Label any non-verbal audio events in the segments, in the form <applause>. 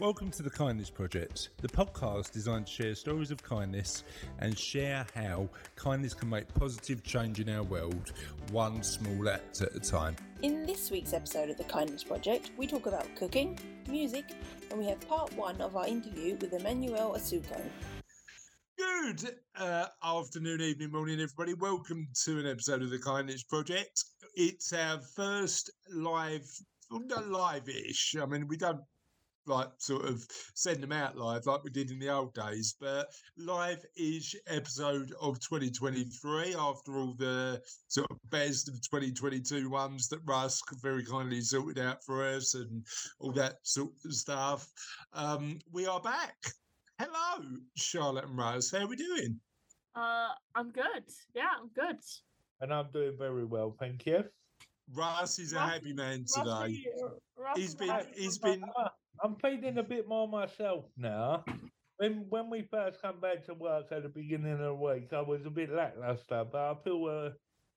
Welcome to the Kindness Project, the podcast designed to share stories of kindness and share how kindness can make positive change in our world, one small act at a time. In this week's episode of the Kindness Project, we talk about cooking, music, and we have part one of our interview with Emmanuel Asuquo. Good uh, afternoon, evening, morning, everybody. Welcome to an episode of the Kindness Project. It's our first live, well, not live-ish. I mean, we don't like sort of send them out live like we did in the old days, but live-ish episode of 2023 after all the sort of best of 2022 ones that Russ very kindly sorted out for us and all that sort of stuff. Um, we are back. Hello, Charlotte and Rose. How are we doing? Uh, I'm good. Yeah, I'm good. And I'm doing very well, thank you. Russ is a happy man today. Rusty, Russ He's is been like- he's been <laughs> I'm feeling a bit more myself now. When when we first come back to work at the beginning of the week, I was a bit lackluster, but I feel uh,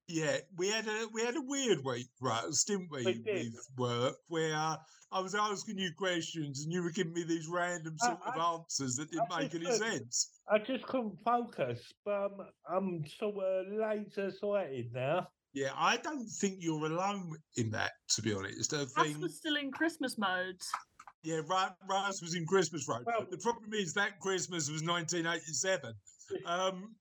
yeah, we had a we had a weird week, Russ, didn't we, We did. with work where I was asking you questions and you were giving me these random I- sort of answers that didn't I make any sense. I just couldn't focus. But um, I'm sort of laser sighted now. Yeah, I don't think you're alone in that, to be honest. I Russ think was still in Christmas mode. Yeah, Ru- Russ was in Christmas Road. Well- the problem is that Christmas was 1987. Um,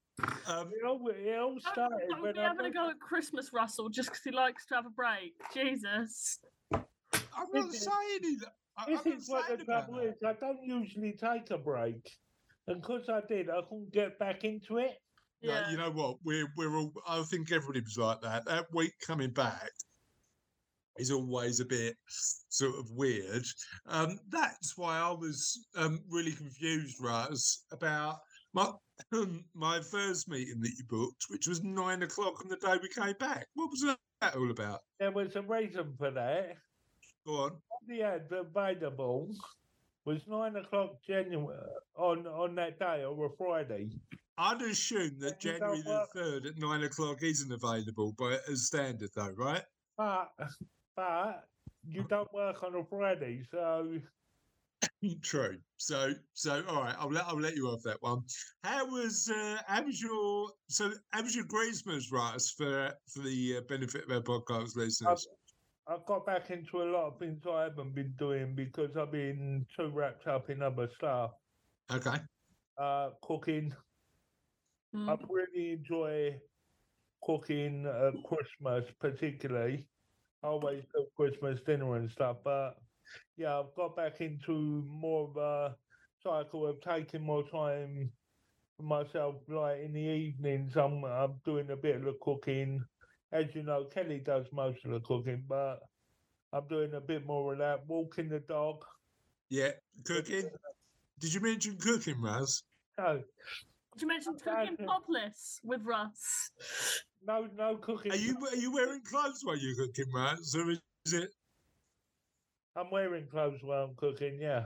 um, It all, it all Don't, started don't when be I having a go at Christmas, Russell, just because he likes to have a break. Jesus. I'm not This saying it. I- This is what saying the trouble that. is. I don't usually take a break, and because I did, I couldn't get back into it. No, Yeah. you know what? We're we're all. I think everybody was like that. That week coming back is always a bit sort of weird. Um, that's why I was um, really confused, Raz, about my <clears throat> my first meeting that you booked, which was nine o'clock on the day we came back. What was that all about? There was a reason for that. Go on. The ad available was nine o'clock January on on that day or a Friday. I'd assume that January the third at nine o'clock isn't available, by as standard though, right? But but you don't work on a Friday, so <laughs> True. So, so all right. I'll let I'll let you off that one. How was uh, how was your so how was your Christmas, Russ, for for the uh, benefit of our podcast listeners? I've got back into a lot of things I haven't been doing because I've been too wrapped up in other stuff. Okay. Uh, cooking. Mm. I really enjoy cooking at Christmas, particularly. I always do Christmas dinner and stuff, but yeah, I've got back into more of a cycle of taking more time for myself. Like in the evenings, I'm, I'm doing a bit of the cooking. As you know, Kelly does most of the cooking, but I'm doing a bit more of that. Walking the dog. Yeah. Cooking. Did you mention cooking, Raz? No, Did you mention cooking glad- topless with Russ? No, no cooking. Are you are you wearing clothes while you're cooking, Raz? So is it? I'm wearing clothes while I'm cooking. Yeah.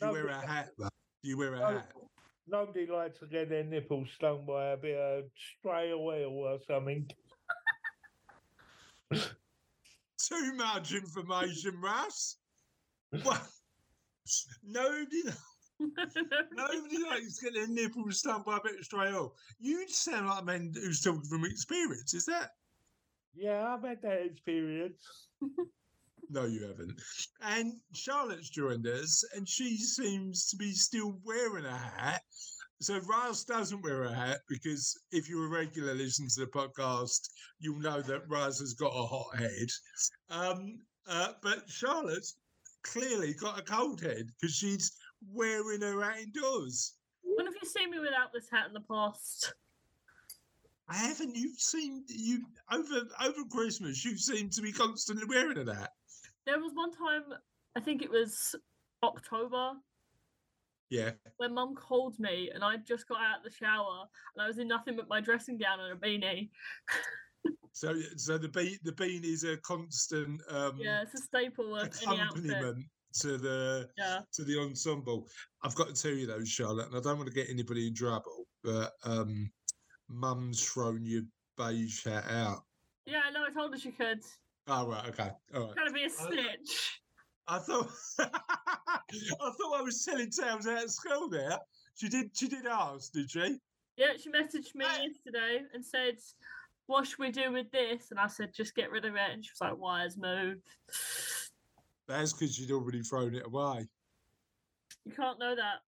Do you No, wear a hat? Though? Do you wear a No, hat? Nobody likes to get their nipples stung by a bit of stray oil or something. Too much information, Russ. What? Nobody. Nobody <laughs> likes to get their nipples stung by a bit of stray oil. You sound like a man who's talking from experience. Is that? Yeah, I've had that experience. <laughs> No, you haven't. And Charlotte's joined us, and she seems to be still wearing a hat. So Raz doesn't wear a hat because if you're a regular listener to the podcast, you'll know that Raz has got a hot head. Um, uh, but Charlotte's clearly got a cold head because she's wearing her hat indoors. when have you seen me without this hat in the past? I haven't. You've seen you over over Christmas. You seem to be constantly wearing a hat. There was one time, I think it was October, Yeah. when mum called me and I just got out of the shower and I was in nothing but my dressing gown and a beanie. <laughs> So so the be the bean is a constant um, Yeah, it's a staple of any accompaniment to the Yeah. to the ensemble. I've got to tell you though, Charlotte, and I don't want to get anybody in trouble, but um, Mum's thrown your beige hat out. Yeah, no, I told her she could. Oh right, okay, all right. To be a snitch. I thought <laughs> I thought I was telling tales out of school there. She did she did ask, did she? Yeah, she messaged me Hey. yesterday and said, "What should we do with this?" And I said, "Just get rid of it." And she was like, "Wise move." That's because she'd already thrown it away. You can't know that.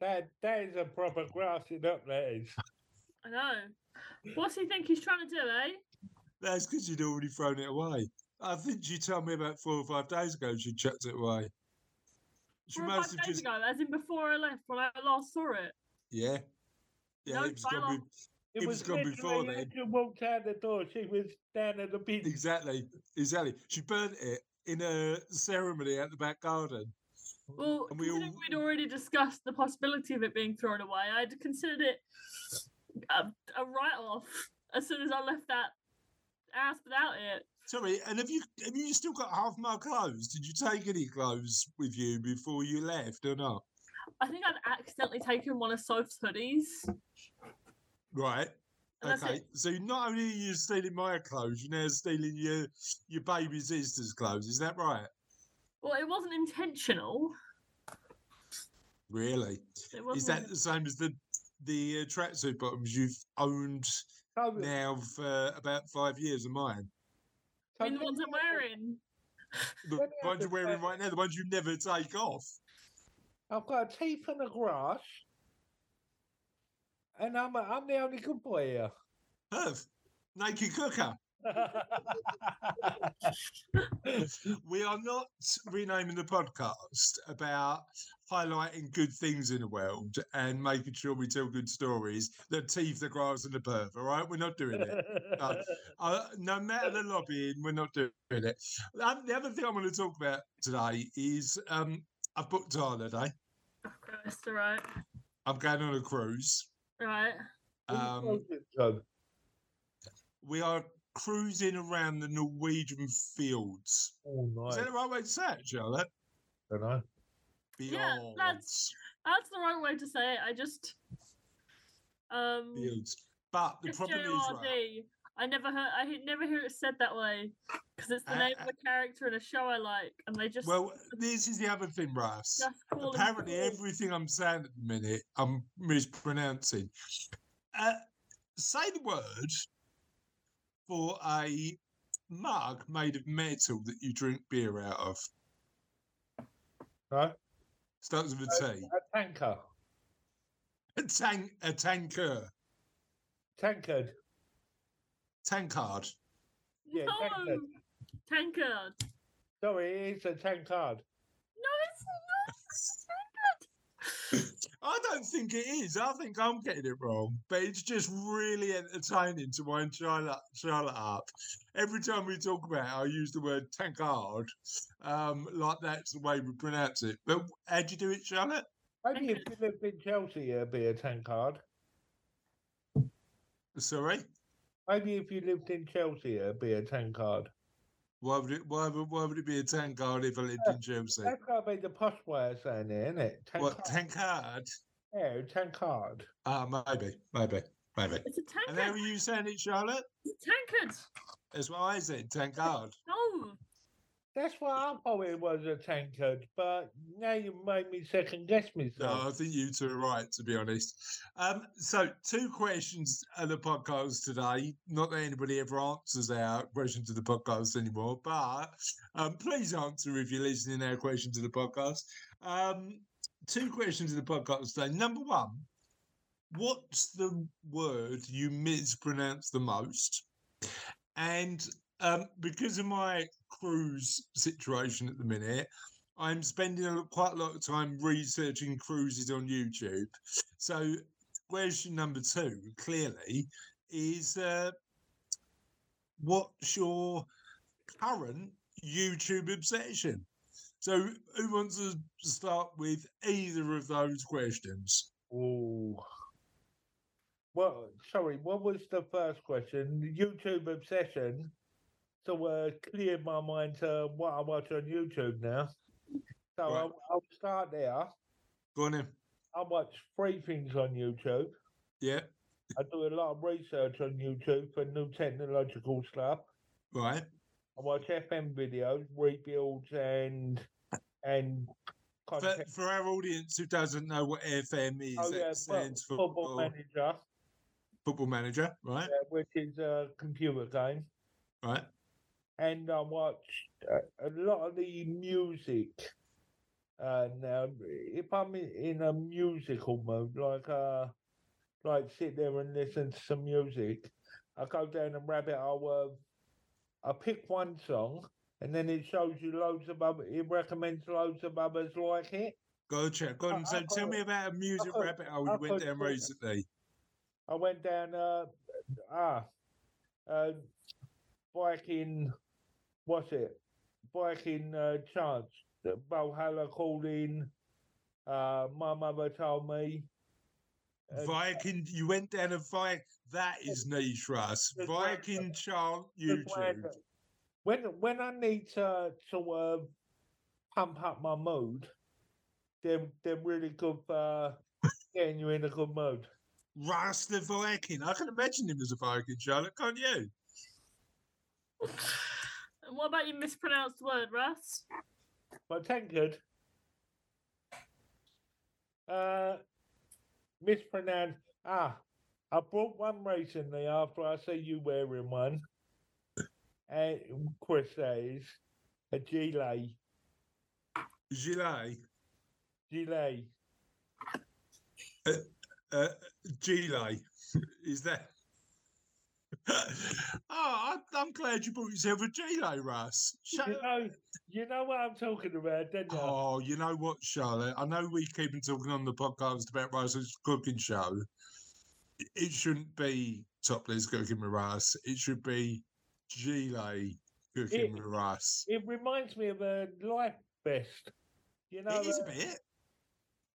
That that is a proper grassing up. That is. <laughs> I know. What's he think he's trying to do, eh? That's because you'd already thrown it away. I think she told me about four or five days ago she chucked it away. She Four or five days just ago, as in before I left, when I last saw it. yeah. Yeah, No, it was fine gonna be It was gone before literally then. as You walked out the door. She was down at the beach. exactly, exactly. She burnt it in a ceremony at the back garden. Well, And we all... we'd already discussed the possibility of it being thrown away, I'd considered it a, a write-off as soon as I left that house without it. Sorry, and have you have you still got half my clothes? Did you take any clothes with you before you left or not? I think I'd accidentally taken one of Soph's hoodies. Right. And Okay. So not only are you stealing my clothes, you're now stealing your your baby sister's clothes. Is that right? Well, it wasn't intentional. Really? Is that the same as the the uh, tracksuit bottoms you've owned So, now for about five years of mine? I mean, the ones I'm wearing. The ones you're wearing right now, the ones you never take off. I've got a teeth in the grass, and I'm I'm the only good boy here. Have naked cooker. <laughs> we are not renaming the podcast about highlighting good things in the world and making sure we tell good stories. The teeth, the grass, and the perv. All right, we're not doing it. Uh, no matter the lobbying, we're not doing it. Um, the other thing I want to talk about today is um, I've booked a holiday. Oh, Christ, all right. I'm going on a cruise. Right. Um, we are cruising around the Norwegian fields. oh, Is that the right way to say it, Charlotte? don't know. Yeah, that's- That's the right way to say it. I just. Um. fields. But the problem is, right, J-O-R-D. I never heard. I never hear it said that way because it's the Uh, name uh, of a character in a show I like, and they just well, this is the other thing, Russ. just call him Apparently, everything I'm saying at the minute, I'm mispronouncing. Uh, say the word for a mug made of metal that you drink beer out of. Right. Starts with a T. a tanker, A tank, a tanker, tankard. Tankard. Yeah, no, tankard. tankard. Sorry, it's a tankard. No, it's not. I don't think it is. I think I'm getting it wrong, but it's just really entertaining to wind Charlotte, Charlotte up. Every time we talk about it, I use the word tankard, um, like that's the way we pronounce it. But how'd you do it, Charlotte? Maybe if you lived in Chelsea, it'd be a tankard. Sorry, Maybe if you lived in Chelsea, it'd be a tankard. why would it? Why would, why would it be a tankard if I lived in Chelsea? That's got to be the posh way of saying it, isn't it? What Tankard. tankard? Yeah, tankard. Ah, maybe, maybe, maybe. It's a And how tankard. are you saying it, Charlotte? It's a tankard. That's what I said, tankard. No. That's what I thought it was a tankard, but now you made me second guess myself. No. I think you two are right, to be honest. Um, so, two questions of the podcast today. Not that anybody ever answers our question to the podcast anymore, but um, please answer if you're listening our question to the podcast. Um, two questions of the podcast today. Number one, what's the word you mispronounce the most? And um, because of my cruise situation at the minute, I'm spending a, quite a lot of time researching cruises on YouTube. So, question number two, clearly, is uh, what's your current YouTube obsession? So, who wants to start with either of those questions? Ooh. Well, sorry, what was the first question? YouTube obsession. So uh, clear my mind to what I watch on YouTube now. So Right. I'll, I'll start there. Go on in. I watch three things on YouTube. Yeah, I do a lot of research on YouTube for new technological stuff. right. I watch FM videos, rebuilds, and and For, for our audience who doesn't know what FM is, Oh yeah, stands for football Football, manager, Football Manager, right? yeah, which is a computer game. Right. And I watched uh, a lot of the music. And um, if I'm in a musical mood, like uh, like sit there and listen to some music, I go down a rabbit hole of. I pick one song, and then it shows you loads of other. It recommends loads of others like it. Gotcha. Go on. I- So I tell could- me about a music could- rabbit hole I you went could down do recently. I went down uh ah uh Viking what's it? Viking uh chants. The Valhalla called in uh my mother told me. Viking, you went down a Viking. That is niche, Russ. Viking chant YouTube. When when I need to sort of pump up my mood, they're they're really good for getting you in a good mood. Russ the Viking. I can imagine him as a Viking, Charlotte, can't you? <laughs> And what about your mispronounced word, Russ? But tankard. Uh, mispronounced. Ah, I bought one recently after I see you wearing one. And Chris says a gilet. Gilet. Gilet. Uh, gilet. <laughs> is that. <laughs> oh, I'm glad you brought yourself a gilet, Russ. Shut You know, you know what I'm talking about, don't you? Oh, you know what, Charlotte? I know we keep on talking on the podcast about Russ's cooking show. It shouldn't be topless cooking with Russ. It should be gilet cooking It- with Russ. It reminds me of a life vest. You know, it is a uh, bit.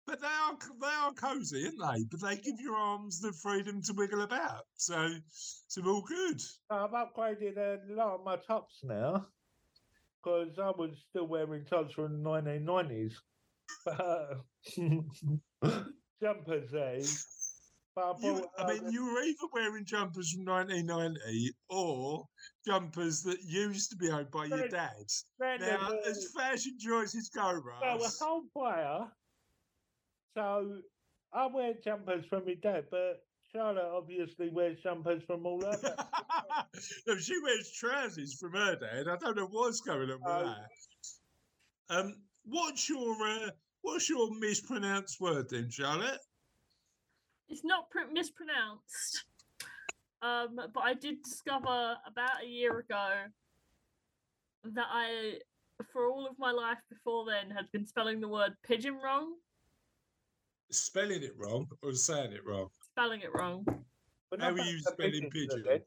But they are they are cozy, aren't they? But they give your arms the freedom to wiggle about. So so all good. I've upgraded a lot of my tops now because I was still wearing tops from the 1990s. But <laughs> jumpers, eh? But I, You, bought, I uh, mean, you were either wearing jumpers from 1990 or jumpers that used to be owned by your dad. Now, uh, as fashion choices go, right? well, a whole player. So I wear jumpers from my dad, but Charlotte obviously wears jumpers from all over. <laughs> no, she wears trousers from her dad. I don't know what's going on with Oh. that. Um, what's your uh, what's your mispronounced word then, Charlotte? It's not pr- mispronounced. Um, but I did discover about a year ago that I, for all of my life before then, had been spelling the word pigeon wrong, Spelling it wrong or saying it wrong? spelling it wrong. But How are you spelling pigeons, pigeon?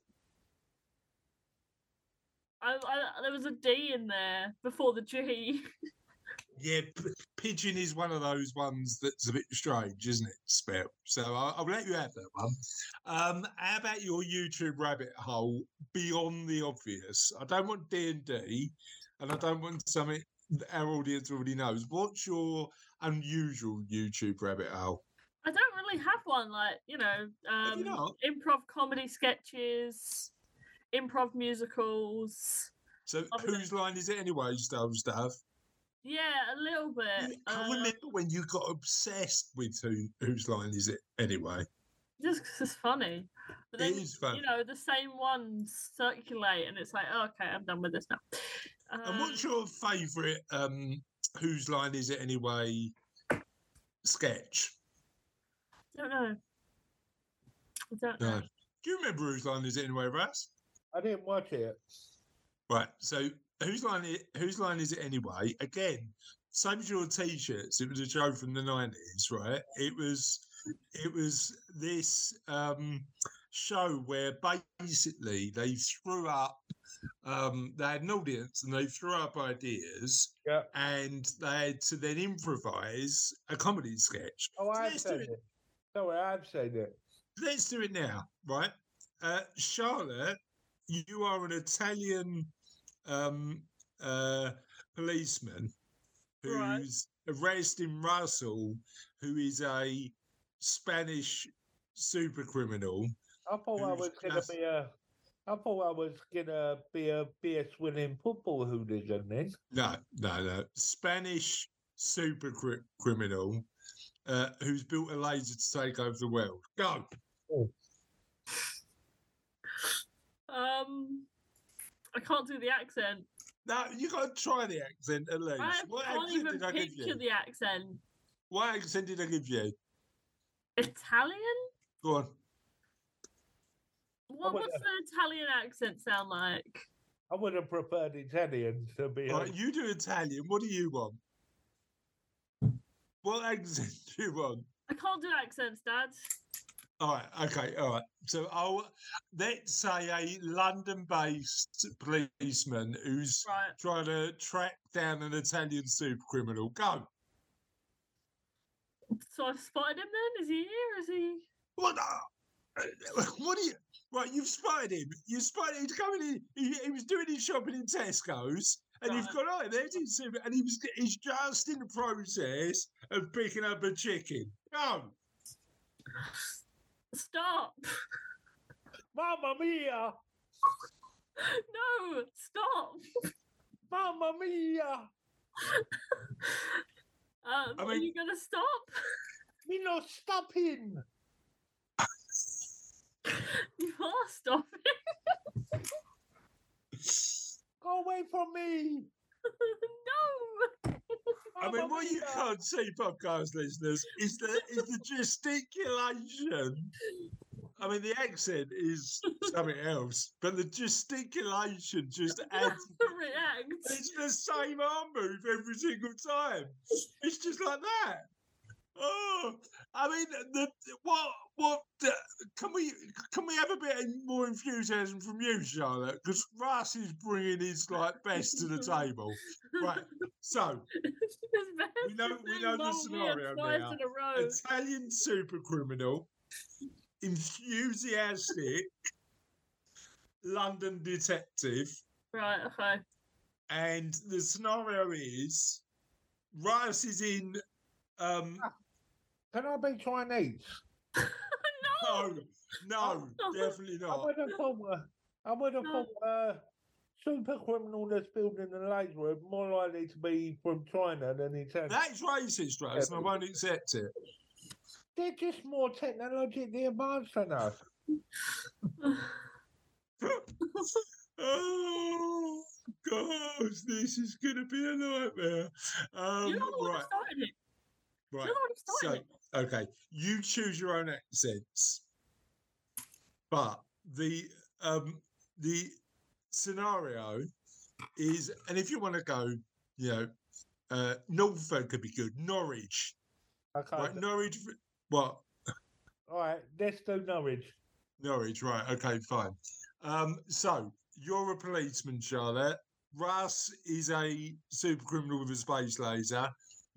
I, I, there was a D in there before the G. Yeah, p- pigeon is one of those ones that's a bit strange, isn't it? Spell. So I'll, I'll let you have that one. Um, how about your YouTube rabbit hole beyond the obvious? I don't want D and D, and I don't want something that our audience already knows. What's your unusual YouTube rabbit hole? I don't really have one, like, you know, Have you um, improv comedy sketches, improv musicals. So whose line is it anyway? Style stuff. Yeah, a little bit. I uh, remember when you got obsessed with who whose line is it anyway. just 'cause it's funny. But It then, is fun. you know, the same ones circulate, and it's like, oh, okay, I'm done with this now. And what's Um, your favourite um whose line is it anyway sketch? don't know. I don't No. know. Do you remember whose line is it anyway, Russ? I didn't watch it. Right. So whose line i whose line is it anyway? Again, same as your t-shirts. It was a show from the nineties, right? It was it was this um show where basically they threw up um they had an audience and they threw up ideas Yeah. and they had to then improvise a comedy sketch. Oh, So I've seen it. it. Sorry, I've seen it. let's do it now, right? Uh, Charlotte, you are an Italian um, uh, policeman Right. who's arresting Russell, who is a Spanish super criminal. I thought I was going to be a I thought I was gonna be a BS winning football hooligan then. No, no, no. Spanish super cri- criminal uh, who's built a laser to take over the world. Go. Um, I can't do the accent. No, you got to try the accent at least. I what can't accent even did I give picture you? the accent. What accent did I give you? Italian? Go on. What, would what's the Italian accent sound like? I would have preferred Italian to be All right, honest. you do Italian. What do you want? What accent <laughs> do you want? I can't do accents, Dad. All right, okay, all right. So I'll let's say a London-based policeman who's Right. trying to track down an Italian super criminal. Go. So I've spotted him then? Is he here? Is he. What? the- <laughs> What do you? Right, you've spotted him. You spotted him He's coming in. He, he was doing his shopping in Tesco's, and you've Right. gone, oh, there's his super, and he was he's just in the process of picking up a chicken. Go. Stop! Mamma mia! No! Stop! Mamma mia! Um, I are mean- you gonna stop? Me not stopping! You are stopping. Go away from me! <laughs> no! I mean, what you can't see, podcast listeners, is the is the gesticulation. I mean, the accent is something else, but the gesticulation just <laughs> adds. React. It's the same arm move every single time. It's just like that. Oh, I mean, the what what the, can we can we have a bit more enthusiasm from you, Charlotte? Because Russ is bringing his like best to the table. Right. So We know- we know the scenario now. Italian super criminal, enthusiastic London detective, Right, okay. and the scenario is Rice is in. Um, Can I be Chinese? <laughs> no! no, no, <laughs> definitely I would have thought, uh, I would have No. thought uh, super criminal that's building the laser are more likely to be from China than Italian. That's racist, Rice, and I won't accept it. They're just more technologically advanced than us. <laughs> oh gosh, this is gonna be a nightmare. Um, You're the one who started it. right. You're the one who So, started it. Okay, you choose your own accents, but the um the scenario is, and if you want to go, you know, uh, Norfolk could be good. Norwich, Okay. right? Norwich, what? All right, let's do Norwich. Norwich, right? Okay, fine. Um, so you're a policeman, Charlotte. Russ is a super criminal with a space laser.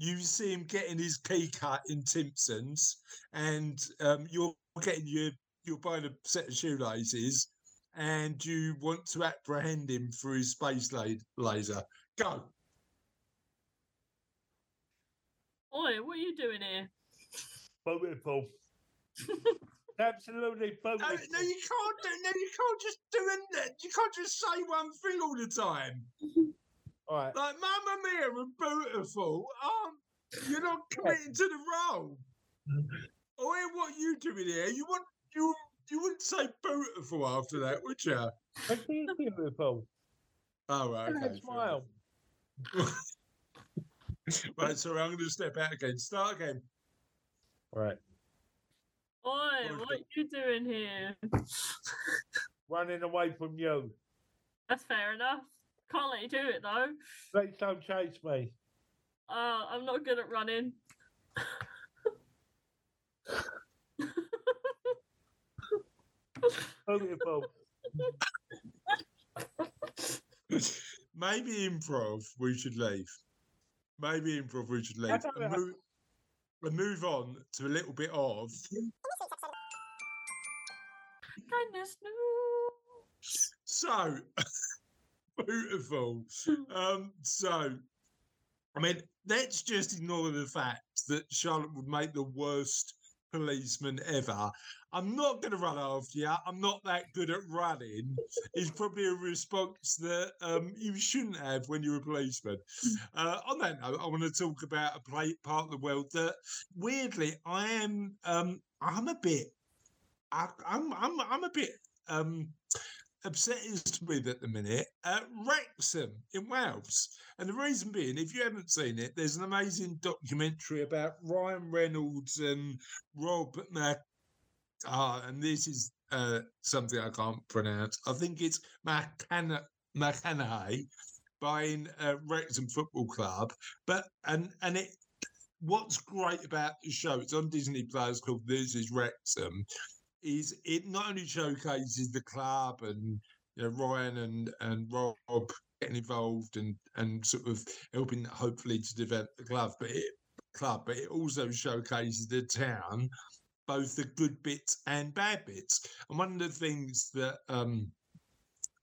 You see him getting his key cut in Timpson's, and um, you're getting your you're buying a set of shoelaces, and you want to apprehend him for his space la- laser. Go. Oi, what are you doing here? Beautiful. <laughs> Absolutely No, beautiful. no, you can't do. No, you can't just do it. You can't just say one thing all the time. All right. Like Mamma Mia and Beautiful, um, you're not <laughs> committing to the role. Oh, hear what you doing here? You want you you wouldn't say Beautiful after that, would you? It is beautiful. Oh right, Look okay. smile. <laughs> right, sorry, I'm going to step out again. Start again. All right. Oi, What what are you doing here? <laughs> Running away from you. That's fair enough. Can't let you do it though. Please don't chase me. Uh, I'm not good at running. Beautiful. Maybe improv. We should leave. Maybe improv. We should leave. don't And move, and move on to a little bit of Kindness news. So <laughs> beautiful. Um, so I mean, let's just ignore the fact that Charlotte would make the worst policeman ever. I'm not going to run after you. I'm not that good at running. It's probably a response that um, you shouldn't have when you're a policeman. Uh, on that note, I want to talk about a play, part of the world that, weirdly, I am. Um, I'm a bit. I, I'm. I'm. I'm a bit. Um, obsessed with at the minute uh, Wrexham in Wales. And the reason being, if you haven't seen it, there's an amazing documentary about Ryan Reynolds and Rob Mac. Ah, and this is uh, something I can't pronounce. I think it's McCann- McCannahay buying uh, Wrexham Football Club. But and and it what's great about the show, it's on Disney Plus called This Is Wrexham, is it not only showcases the club and you know, Ryan and and Rob getting involved and and sort of helping hopefully to develop the club, but it club, but it also showcases the town, both the good bits and bad bits. And one of the things that um,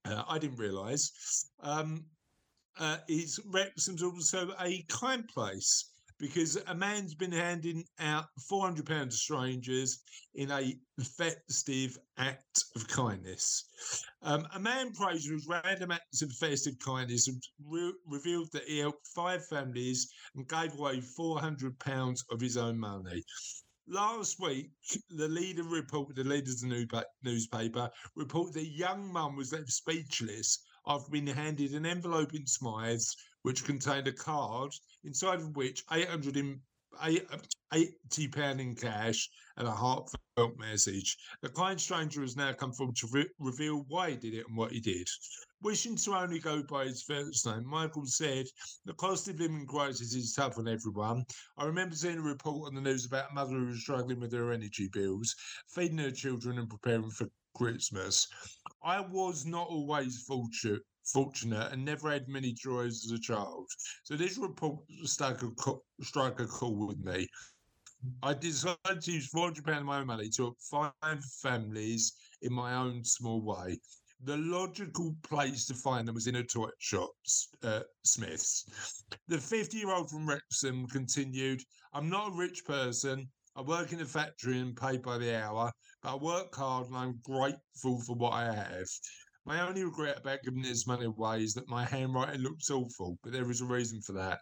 uh, I didn't realise um, uh, is Wrexham's also a kind place because a man's been handing out £400 to strangers in a festive act of kindness. Um, a man praised his random acts of festive kindness and re- revealed that he helped five families and gave away £400 of his own money. Last week, the leader reported, the leader of the newspaper reported that young mum was left speechless after been handed an envelope in Smyths which contained a card inside of which 800 in, 80 pound in cash and a heartfelt message. The kind stranger has now come forward to re- reveal why he did it and what he did. Wishing to only go by his first name, Michael said, The cost of living crisis is tough on everyone. I remember seeing a report on the news about a mother who was struggling with her energy bills, feeding her children and preparing for Christmas. I was not always fortunate fortunate and never had many joys as a child. So this report struck a, struck a call with me. I decided to use £400 of my own money to help five families in my own small way. The logical place to find them was in a toy shop, uh, Smyths. The 50 year old from Wrexham continued I'm not a rich person. I work in a factory and paid by the hour, I work hard and I'm grateful for what I have. My only regret about giving this money away is that my handwriting looks awful, but there is a reason for that.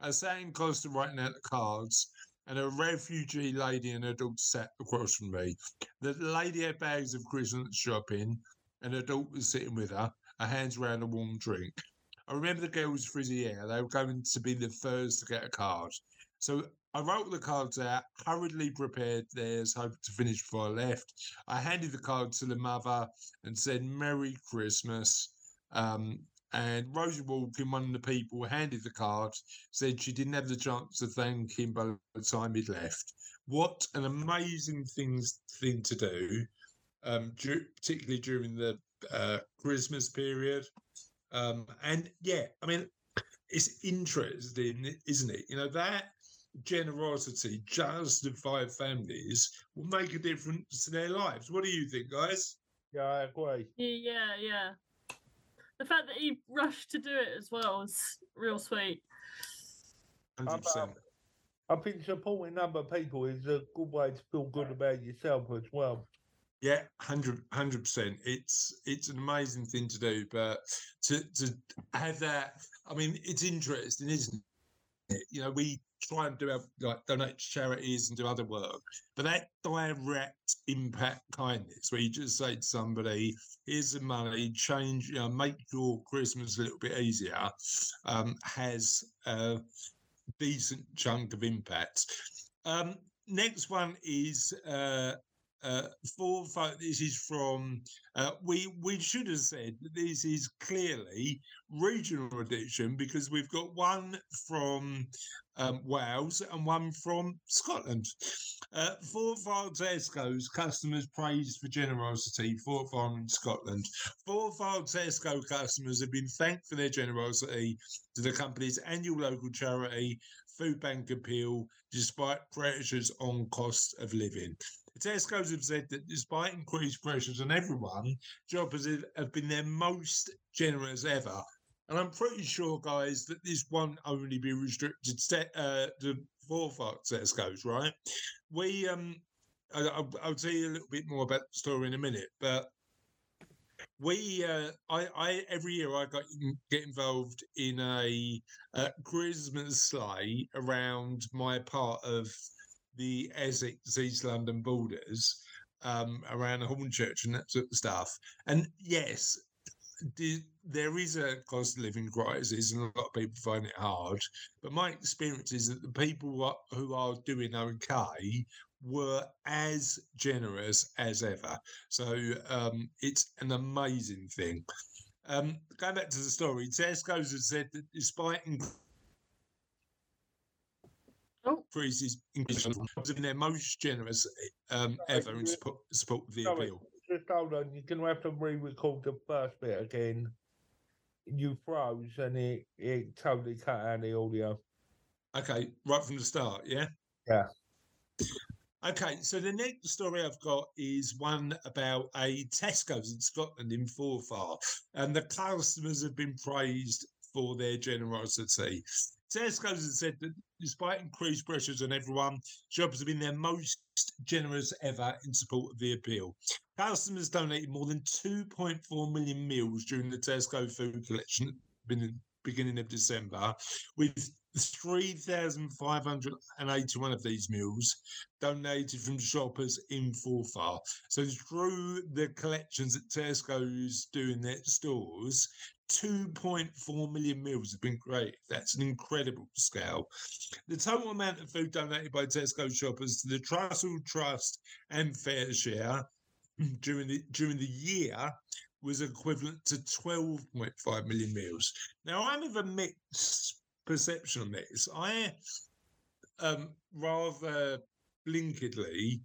I sat in to writing out the cards, and a refugee lady and her dog sat across from me. The lady had bags of Christmas shopping, and her dog was sitting with her, her hands around a warm drink. I remember the girls' frizzy hair. They were going to be the first to get a card. So I wrote the cards out, hurriedly prepared theirs, hoping to finish before I left. I handed the card to the mother and said, Merry Christmas. Um, and Rosie Walkin, one of the people handed the card, said she didn't have the chance to thank him by the time he'd left. What an amazing thing, thing to do, um, particularly during the uh, Christmas period. Um, and yeah, I mean, it's interesting, isn't it? You know, that generosity just to five families will make a difference to their lives. What do you think, guys? Yeah, I agree. Yeah, yeah. The fact that he rushed to do it as well is real sweet. Hundred um, percent. I think supporting other people is a good way to feel good about yourself as well. Yeah, 100 percent. It's it's an amazing thing to do, but to to have that. I mean, it's interesting, isn't it? You know, we try and do our, like donate to charities and do other work. But that direct impact kindness, where you just say to somebody, "Here's the money, change, you know, make your Christmas a little bit easier," um, has a decent chunk of impact. Um, next one is uh, uh, four. This is from. Uh, we we should have said that this is clearly regional edition because we've got one from um, Wales and one from Scotland. Uh, Fort Tesco's customers praised for generosity. Forfar in Scotland. Forfar Tesco customers have been thanked for their generosity to the company's annual local charity food bank appeal despite pressures on cost of living. Tesco's have said that despite increased pressures on everyone, shoppers have been their most generous ever. And I'm pretty sure, guys, that this won't only be restricted to, uh, to four Tesco's, right? We um I, I'll, I'll tell you a little bit more about the story in a minute, but we uh, I, I every year I got get involved in a, uh Christmas sleigh around my part of the Essex East London borders, um, around the Hornchurch and that sort of stuff. And yes, the, there is a cost of living crisis, and a lot of people find it hard. But my experience is that the people who are, doing okay were as generous as ever. So um, it's an amazing thing. Um, going back to the story, Tesco's has said that despite inc- Oh. increases, increases in their most generous um, ever in support, support of the Sorry. appeal. Just hold on, you're gonna have to re-record the first bit again. You froze and it it totally cut out the audio. Okay, right from the start, yeah? Yeah. Okay, so the next story I've got is one about a Tesco's in Scotland in Forfar, and the customers have been praised for their generosity. Tesco's has said that despite increased pressures on everyone, shoppers have been their most generous ever in support of the appeal. Customers donated more than 2.4 million meals during the Tesco food collection at the beginning of December, with 3,581 of these meals donated from shoppers in Forfar. So through the collections that Tesco's do in their stores, 2.4 million meals have been created. That's an incredible scale. The total amount of food donated by Tesco shoppers to the Trussell Trust and FareShare <clears throat> during the during the year was equivalent to 12.5 million meals. Now I'm of a mixed perception on this. I um rather blinkedly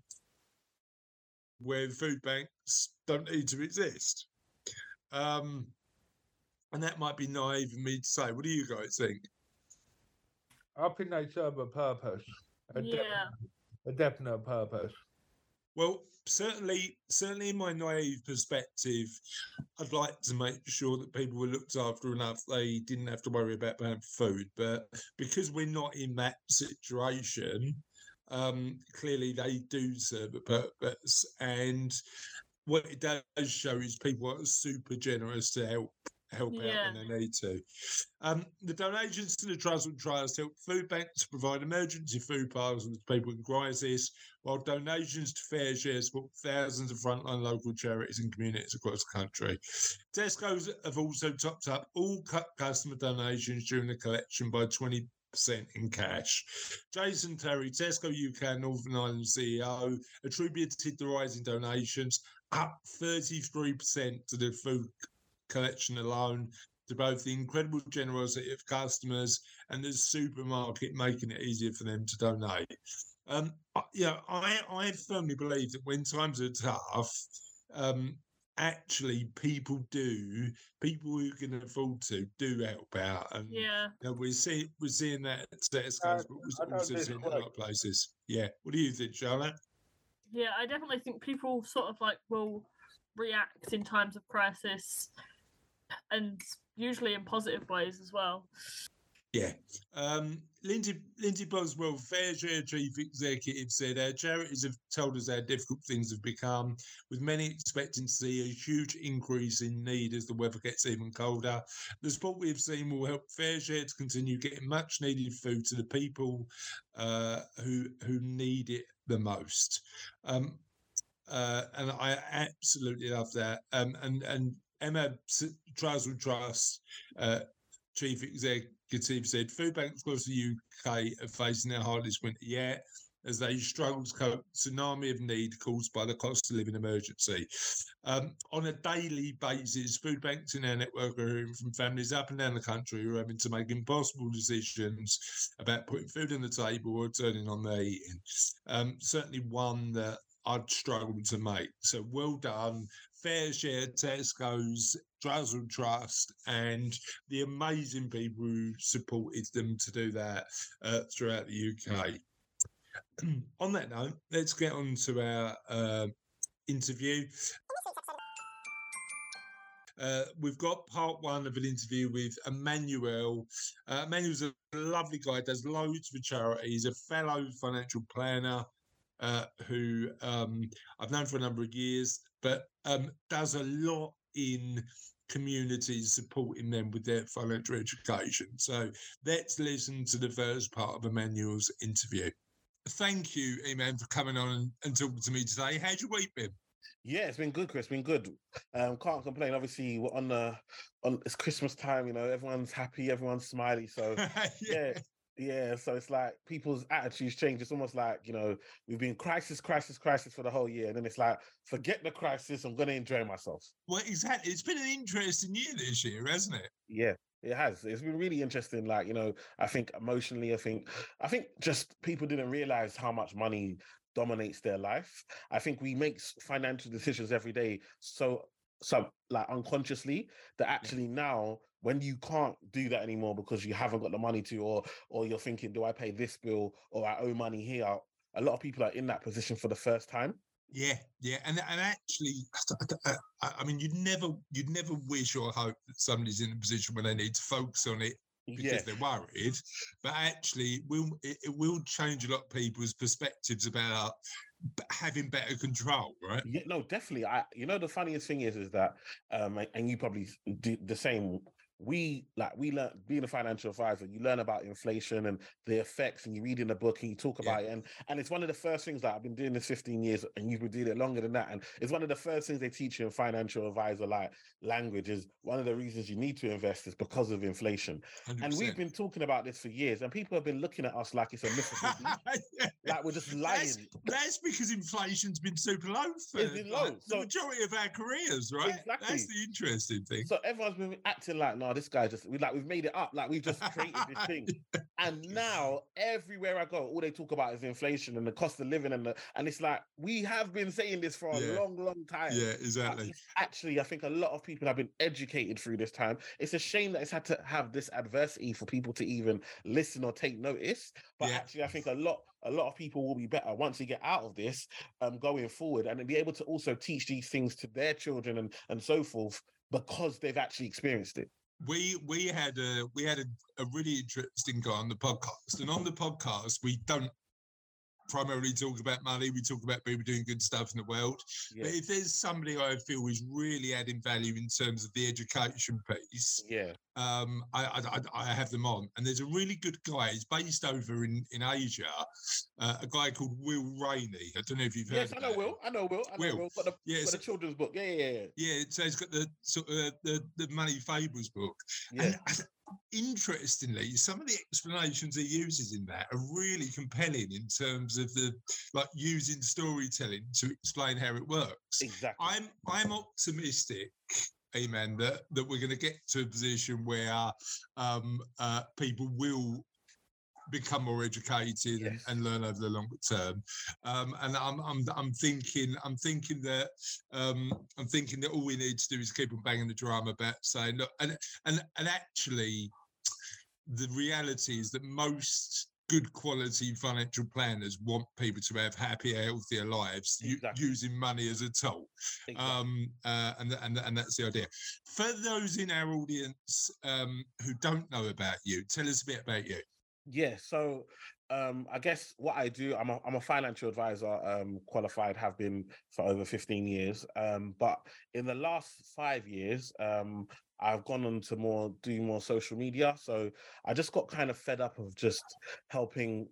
where food banks don't need to exist. Um and that might be naive of me to say. What do you guys think? I think they serve a purpose. A, Yeah. definite, a definite purpose. Well, certainly, certainly in my naive perspective, I'd like to make sure that people were looked after enough they didn't have to worry about food. But because we're not in that situation, um, clearly they do serve a purpose. And what it does show is people are super generous to help help out when they need to. Um, the donations to the Trussell Trust help food banks provide emergency food parcels to people in crisis, while donations to FareShare support thousands of frontline local charities and communities across the country. Tesco's have also topped up all customer donations during the collection by 20% in cash. Jason Tarry, Tesco UK and Northern Ireland CEO, attributed the rise in donations up 33% to the food collection alone to both the incredible generosity of customers and the supermarket making it easier for them to donate. Um, I- I, I firmly believe that when times are tough, um, actually people do, people who can afford to, do help out. And Yeah. you know, we're seeing we're seeing that at Tesco's, Uh, but we're also seeing it in a lot places. Yeah. What do you think, Charlotte? Yeah, I definitely think people sort of like will react in times of crisis and usually in positive ways as well. Yeah. Um, Lindsay, Lindsay Boswell, FareShare Chief Executive, said our charities have told us how difficult things have become, with many expecting to see a huge increase in need as the weather gets even colder. The support we have seen will help FareShare to continue getting much needed food to the people uh, who who need it the most. Um, uh, and I absolutely love that. Um, and and Emma Trust, uh, chief executive, said food banks across the UK are facing their hardest winter yet as they struggle to cope tsunami of need caused by the cost of living emergency. Um, on a daily basis, food banks in our network are hearing from families up and down the country who are having to make impossible decisions about putting food on the table or turning on their eating. Um, certainly one that I'd struggle to make. So well done. FareShare, Tesco's, Trussell Trust, and the amazing people who supported them to do that uh, throughout the UK. <clears throat> on that note, let's get on to our uh, interview. Uh, we've got part one of an interview with Emmanuel. Uh, Emmanuel's a lovely guy, does loads for charity. He's a fellow financial planner uh, who um, I've known for a number of years, but um, does a lot in communities supporting them with their financial education. So let's listen to the first part of Emmanuel's interview. Thank you, Eman, for coming on and, and talking to me today. How's your week been? Yeah, it's been good, Chris. Been good. Um, can't complain. Obviously, we're on the on it's Christmas time. You know, everyone's happy, everyone's smiley. So <laughs> yeah, yeah. Yeah, so it's like people's attitudes change. It's almost like you know we've been crisis, crisis, crisis for the whole year, and then it's like forget the crisis. I'm gonna enjoy myself. Well, exactly. It's been an interesting year this year, hasn't it? Yeah, it has. It's been really interesting. Like, you know, I think emotionally, I think, I think just people didn't realize how much money dominates their life. I think we make financial decisions every day so, so like unconsciously that actually now when you can't do that anymore because you haven't got the money to, or or you're thinking, do I pay this bill or I owe money here? A lot of people are in that position for the first time. Yeah, yeah, and and actually, I, mean, you'd never you'd never wish or hope that somebody's in a position where they need to focus on it because Yeah, they're worried, but actually, it will it, will change a lot of people's perspectives about having better control, right? Yeah, no, definitely. I, you know, the funniest thing is, is that, um, and you probably do the same. We like we learn being a financial advisor. You learn about inflation and the effects, and you read in the book and you talk Yeah. about it. And and it's one of the first things that I've been doing this fifteen years, and you've been doing it longer than that. And it's one of the first things they teach you in financial advisor like language. Is one of the reasons you need to invest is because of inflation. And we've been talking about this for years, and people have been looking at us like it's a <laughs> Yeah. like we're just lying. That's, that's because inflation's been super low for been like, low, the majority of our careers, right? Exactly. That's the interesting thing. So everyone's been acting like, no, this guy just we like we've made it up, like we've just created this thing. <laughs> And now everywhere I go, all they talk about is inflation and the cost of living, and the and it's like we have been saying this for a Yeah. long, long time. yeah, exactly. Actually, I think a lot of people have been educated through this time. It's a shame that it's had to have this adversity for people to even listen or take notice. But Yeah. actually, I think a lot, a lot of people will be better once they get out of this, um, going forward, and be able to also teach these things to their children and and so forth because they've actually experienced it. We we had a we had a, a really interesting guy on the podcast. And on the podcast we don't primarily talk about money we talk about people doing good stuff in the world Yeah, but if there's somebody i feel is really adding value in terms of the education piece yeah, um I, I I- have them on and there's a really good guy he's based over in in asia uh, a guy called will rainey i don't know if you've heard yes. of I know. Will. I know Will. I know Will. Will. Got the, Yeah, got the children's book. Yeah, yeah, yeah. yeah so he's got the sort of the the money fables book Yeah, And interestingly, some of the explanations he uses in that are really compelling in terms of the like using storytelling to explain how it works. exactly. I'm I'm optimistic, amen, that that we're going to get to a position where um, uh, people will become more educated and, Yes. and learn over the longer term. Um, and I'm, I'm I'm thinking I'm thinking that um, I'm thinking that all we need to do is keep on banging the drum about saying look and and and actually the reality is that most good quality financial planners want people to have happier healthier lives u- using money as a tool exactly. um uh, and and and that's the idea for those in our audience um who don't know about you tell us a bit about you Yeah, so um, I guess what I do, I'm a, I'm a financial advisor, um, qualified, have been for over 15 years. Um, but in the last five years, um, I've gone on to more do more social media. So I just got kind of fed up of just helping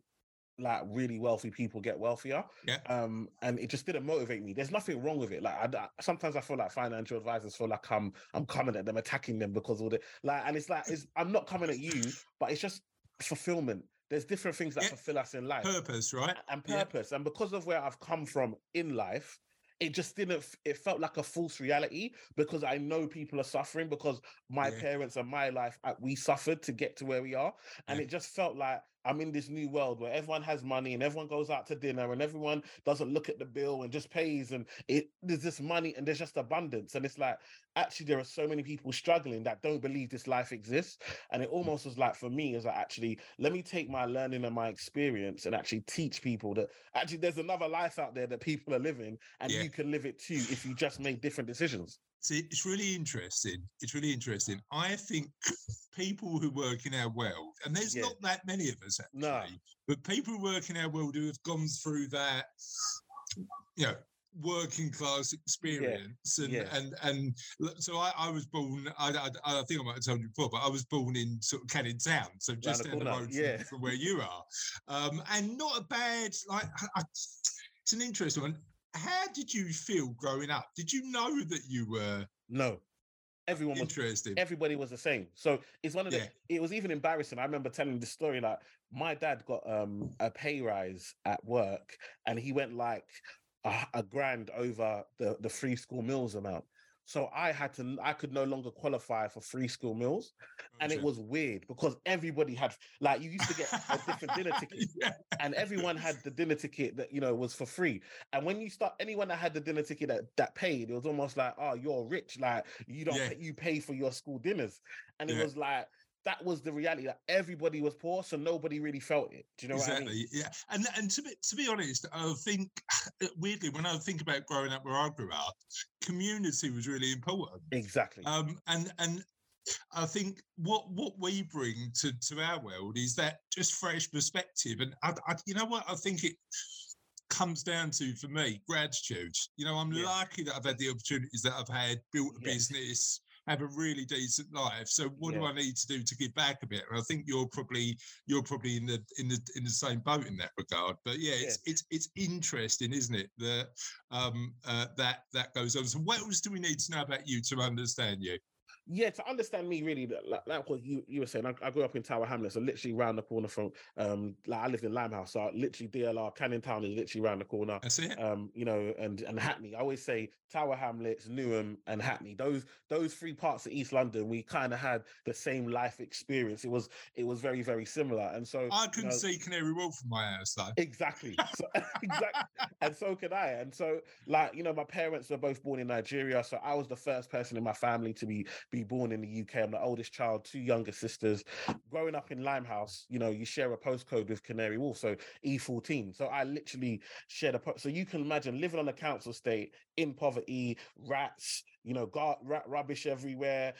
like really wealthy people get wealthier. Yeah. Um, and it just didn't motivate me. There's nothing wrong with it. Like I, I- sometimes I feel like financial advisors feel like I'm I'm coming at them, attacking them because all the like, and it's like it's I'm not coming at you, but it's just fulfillment. There's different things that Yeah. fulfill us in life purpose right and Yeah. purpose. And because of where I've come from in life, it just didn't, it felt like a false reality because I know people are suffering because my Yeah. parents and my life, uh, we suffered to get to where we are. And Yeah. it just felt like I'm in this new world where everyone has money and everyone goes out to dinner and everyone doesn't look at the bill and just pays. And it there's this money and there's just abundance. And it's like, actually, there are so many people struggling that don't believe this life exists. And it almost was like for me, is like actually, let me take my learning and my experience and actually teach people that actually there's another life out there that people are living and Yeah. you can live it too if you just make different decisions. See, it's really interesting. It's really interesting. I think <coughs> people who work in our world, and there's Yeah. not that many of us actually, No. but people who work in our world who have gone through that, you know, working class experience, and yeah. and and so I, I was born. I, I, I think I might have told you before, but I was born in sort of Canning Town, so just down the road from, yeah. from where you are, um, and not a bad like. I- it's an interesting one. How did you feel growing up? Did you know that you were No, everyone was interested? everybody was the same. So it's one of the. Yeah. It was even embarrassing. I remember telling this story like my dad got um a pay rise at work, and he went like a, a grand over the the free school meals amount. So I had to. I could no longer qualify for free school meals, and it was weird because everybody had like you used to get a different dinner <laughs> ticket yeah. and everyone had the dinner ticket that you know was for free. And when you start, anyone that had the dinner ticket that that paid, it was almost like, oh, you're rich, like you don't, Yeah. pay, you pay for your school dinners, and it was like that was the reality that everybody was poor, so nobody really felt it. Do you know exactly. what I mean? Yeah, and and to be to be honest, I think <laughs> weirdly when I think about growing up where I grew up, community was really important. Exactly. Um, and and I think what what we bring to to our world is that just fresh perspective, and I, I you know what I think it comes down to for me gratitude. You know, I'm Yeah. lucky that I've had the opportunities that I've had, built a Yes. business. Have a really decent life. So what do I need to do to give back a bit? And I think you're probably you're probably in the in the in the same boat in that regard. But yeah, it's it's it's interesting, isn't it? That um uh, that that goes on. So what else do we need to know about you to understand you? Yeah, to understand me really, like, like what you, you were saying, I, I grew up in Tower Hamlets, so literally round the corner from, um, like I lived in Limehouse, so literally DLR, Canning Town is literally round the corner. That's it. um, you know, and and Hackney. I always say Tower Hamlets, Newham, and Hackney. Those those three parts of East London, we kind of had the same life experience. It was it was very very similar, and so I couldn't know, see Canary Wharf from my house though. Exactly. So, <laughs> <laughs> exactly. And so could I. And so, like, you know, my parents were both born in Nigeria. So I was the first person in my family to be be born in the UK. I'm the oldest child, two younger sisters. Growing up in Limehouse, you know, you share a postcode with Canary Wharf, so E14. So I literally shared a po- so you can imagine living on a council estate in poverty, rats, you know, gar- rubbish everywhere,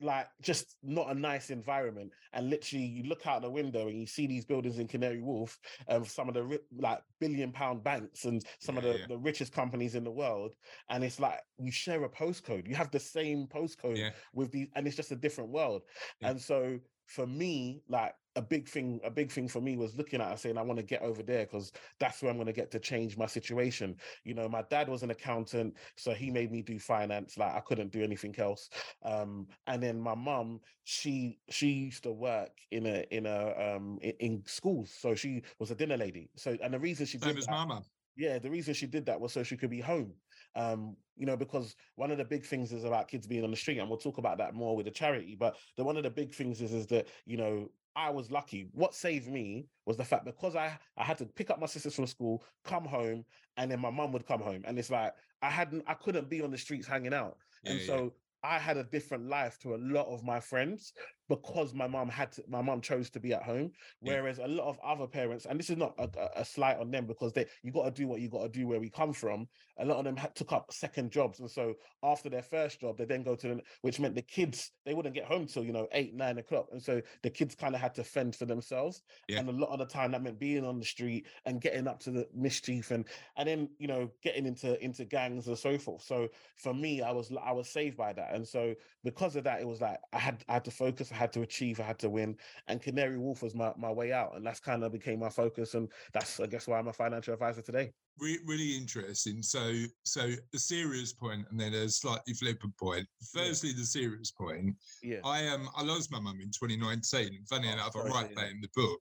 like just not a nice environment. And literally, you look out the window and you see these buildings in Canary Wharf, um, some of the ri- like billion pound banks and some of the, yeah. the richest companies in the world. And it's like you share a postcode. You have the same postcode Yeah. with these, and it's just a different world. Yeah. And so for me, like a big thing, a big thing for me was looking at it and saying, I want to get over there because that's where I'm going to get to change my situation. You know, my dad was an accountant, so he made me do finance. Like I couldn't do anything else. Um, and then my mum, she she used to work in a in a um in, in schools, so she was a dinner lady. So and the reason she Same did as that, Mama. yeah, the reason she did that was so she could be home. Um, you know, because one of the big things is about kids being on the street, and we'll talk about that more with the charity. But the one of the big things is is that you know I was lucky. What saved me was the fact because I I had to pick up my sisters from school, come home, and then my mum would come home, and it's like I hadn't I couldn't be on the streets hanging out, Yeah, and yeah. so. I had a different life to a lot of my friends because my mum had to, my mum chose to be at home. Yeah. Whereas a lot of other parents, and this is not a, a- a slight on them because they you got to do what you got to do where we come from. A lot of them had, took up second jobs, and so after their first job, they then go to the which meant the kids they wouldn't get home till you know eight nine o'clock, and so the kids kind of had to fend for themselves. Yeah. And a lot of the time that meant being on the street and getting up to the mischief and and then you know getting into into gangs and so forth. So for me, I was I was saved by that, and so because of that, it was like I had I had to focus, I had to achieve, I had to win, and Canary Wharf was my my way out, and that's kind of became my focus, and that's I guess why I'm a financial advisor today. Re- really interesting. So, so a serious point, and then a slightly flippant point. Yeah. Firstly, the serious point. Yeah, I um I lost my mum in 2019. Funny Oh, enough, I sorry write that. in the book.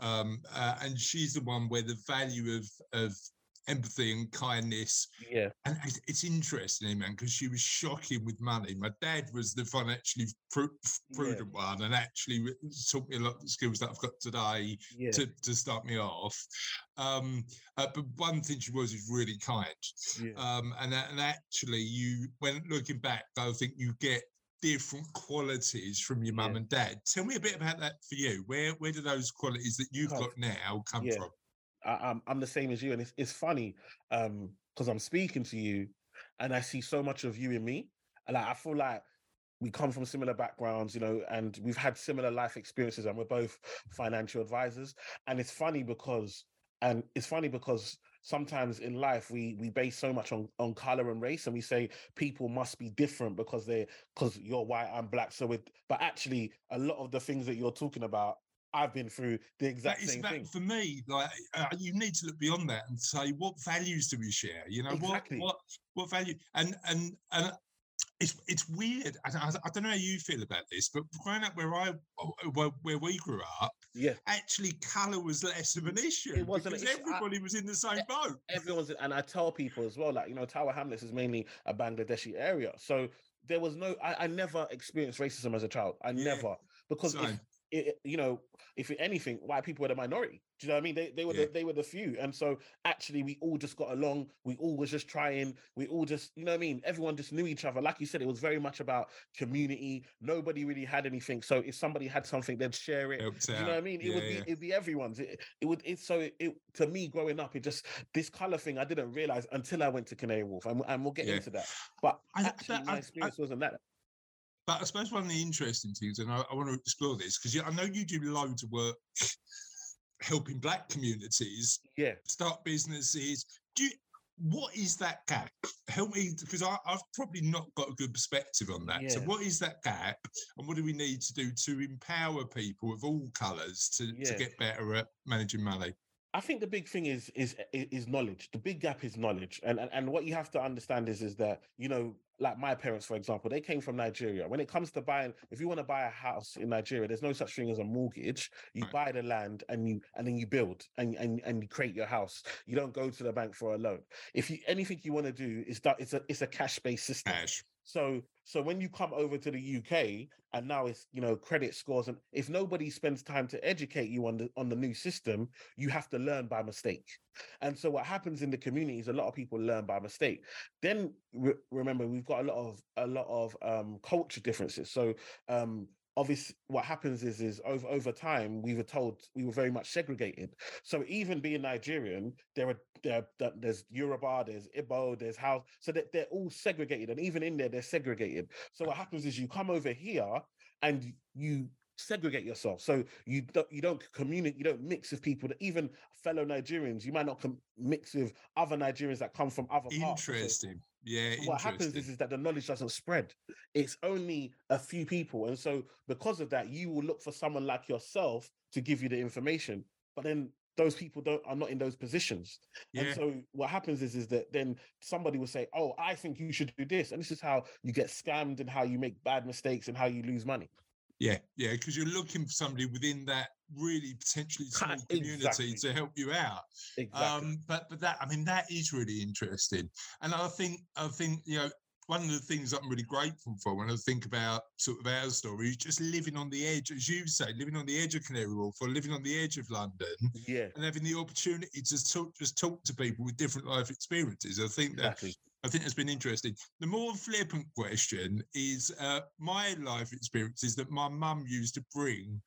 Um, uh, and she's the one where the value of of empathy and kindness yeah, and it's, it's interesting, man, because she was shocking with money. My dad was the financially pru- Yeah. prudent one, and actually taught me a lot of the skills that I've got today yeah, to, to start me off. Um, uh, but one thing she was is really kind, yeah. um, and and actually, you when looking back, I think you get different qualities from your mum Yeah. and dad. Tell me a bit about that for you. Where where do those qualities that you've Oh, got now come yeah. from? I, I'm I'm the same as you, and it's it's funny um because I'm speaking to you, and I see so much of you in me. like I feel like we come from similar backgrounds, you know, and we've had similar life experiences, and we're both financial advisors. And it's funny because, and it's funny because sometimes in life we we base so much on on color and race, and we say people must be different because they because you're white, I'm black. So it, but actually, a lot of the things that you're talking about. I've been through the exact That is same about, thing. for me, like uh, you need to look beyond that and say what values do we share? You know, Exactly. what what what value? And and and it's it's weird. I, I, I don't know how you feel about this, but growing up where I where, where we grew up, Yeah, actually colour was less of an issue It wasn't because issue. I- everybody was in the same boat. everyone's and I tell people as well, like you know, Tower Hamlets is mainly a Bangladeshi area, so there was no. I, I never experienced racism as a child. I Yeah, never because if. It, you know, if anything, white people were the minority. Do you know what I mean? They they were Yeah. the, they were the few, and so actually we all just got along. We all was just trying. We all just you know what I mean. Everyone just knew each other. Like you said, it was very much about community. Nobody really had anything. So if somebody had something, they'd share it. You know what I mean? It Yeah, would be yeah. it'd be everyone's. It, it would it's so it, it to me growing up, it just this color thing I didn't realize until I went to Canary Wharf, and, and we'll get into that. But I- actually, my I- I- experience wasn't that. But I suppose one of the interesting things, and I, I want to explore this because I know you do loads of work <laughs> helping black communities Yeah, start businesses. Do you, what is that gap? Help me because I, I've probably not got a good perspective on that. So, what is that gap, and what do we need to do to empower people of all colours to, to get better at managing money? I think the big thing is is is knowledge. The big gap is knowledge, and and, and what you have to understand is is that you know, like my parents, for example, they came from Nigeria. When it comes to buying, if you want to buy a house in Nigeria, there's no such thing as a mortgage. You Right. buy the land and you and then you build and and and you create your house. You don't go to the bank for a loan. If you anything you want to do is that it's a it's a cash based system. Ash. So so when you come over to the UK and now it's you know credit scores and if nobody spends time to educate you on the on the new system, you have to learn by mistake. And so what happens in the community is a lot of people learn by mistake. Then re- remember we've got a lot of a lot of um culture differences. So um obviously what happens is is over over time we were told we were very much segregated. So even being nigerian there are there there- there's yoruba there's Igbo, there's Hausa so that they're all segregated and even in there they're segregated. So what happens is you come over here and you segregate yourself. So you don't you don't communicate you don't mix with people that even fellow nigerians you might not com- mix with other nigerians that come from other parts Interesting. Yeah. so what happens is, is that the knowledge doesn't spread. It's only a few people. And so because of that, you will look for someone like yourself to give you the information. But then those people don't are not in those positions. yeah. And so what happens is is that then somebody will say, Oh, I think you should do this. And this is how you get scammed and how you make bad mistakes and how you lose money. Yeah, yeah, because you're looking for somebody within that really potentially <laughs> small community to help you out. Exactly. Um, but but that I mean that is really interesting, and I think I think you know one of the things I'm really grateful for when I think about sort of our story is just living on the edge, as you say, living on the edge of Canary Wharf or living on the edge of London, yeah, and having the opportunity to talk just talk to people with different life experiences. I think that exactly. I think that's been interesting. The more flippant question is uh, my life experience is that my mum used to bring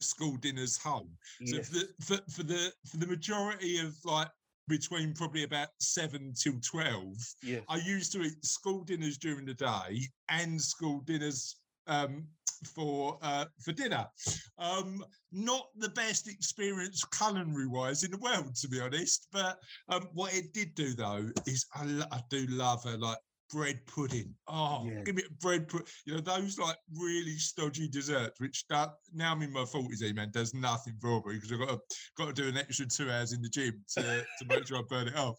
school dinners home. So for the for, for the for the majority of like between probably about seven till twelve, yes. I used to eat school dinners during the day and school dinners um, for uh, for dinner. Um, not the best experience culinary wise in the world, to be honest. But um, what it did do though is I, lo- I do love a like bread pudding. Oh, Yeah. give me a bread put. You know those like really stodgy desserts, which that, now I'm in my forties, eh, man, does nothing for me because I've got to got to do an extra two hours in the gym to to make sure I burn it off.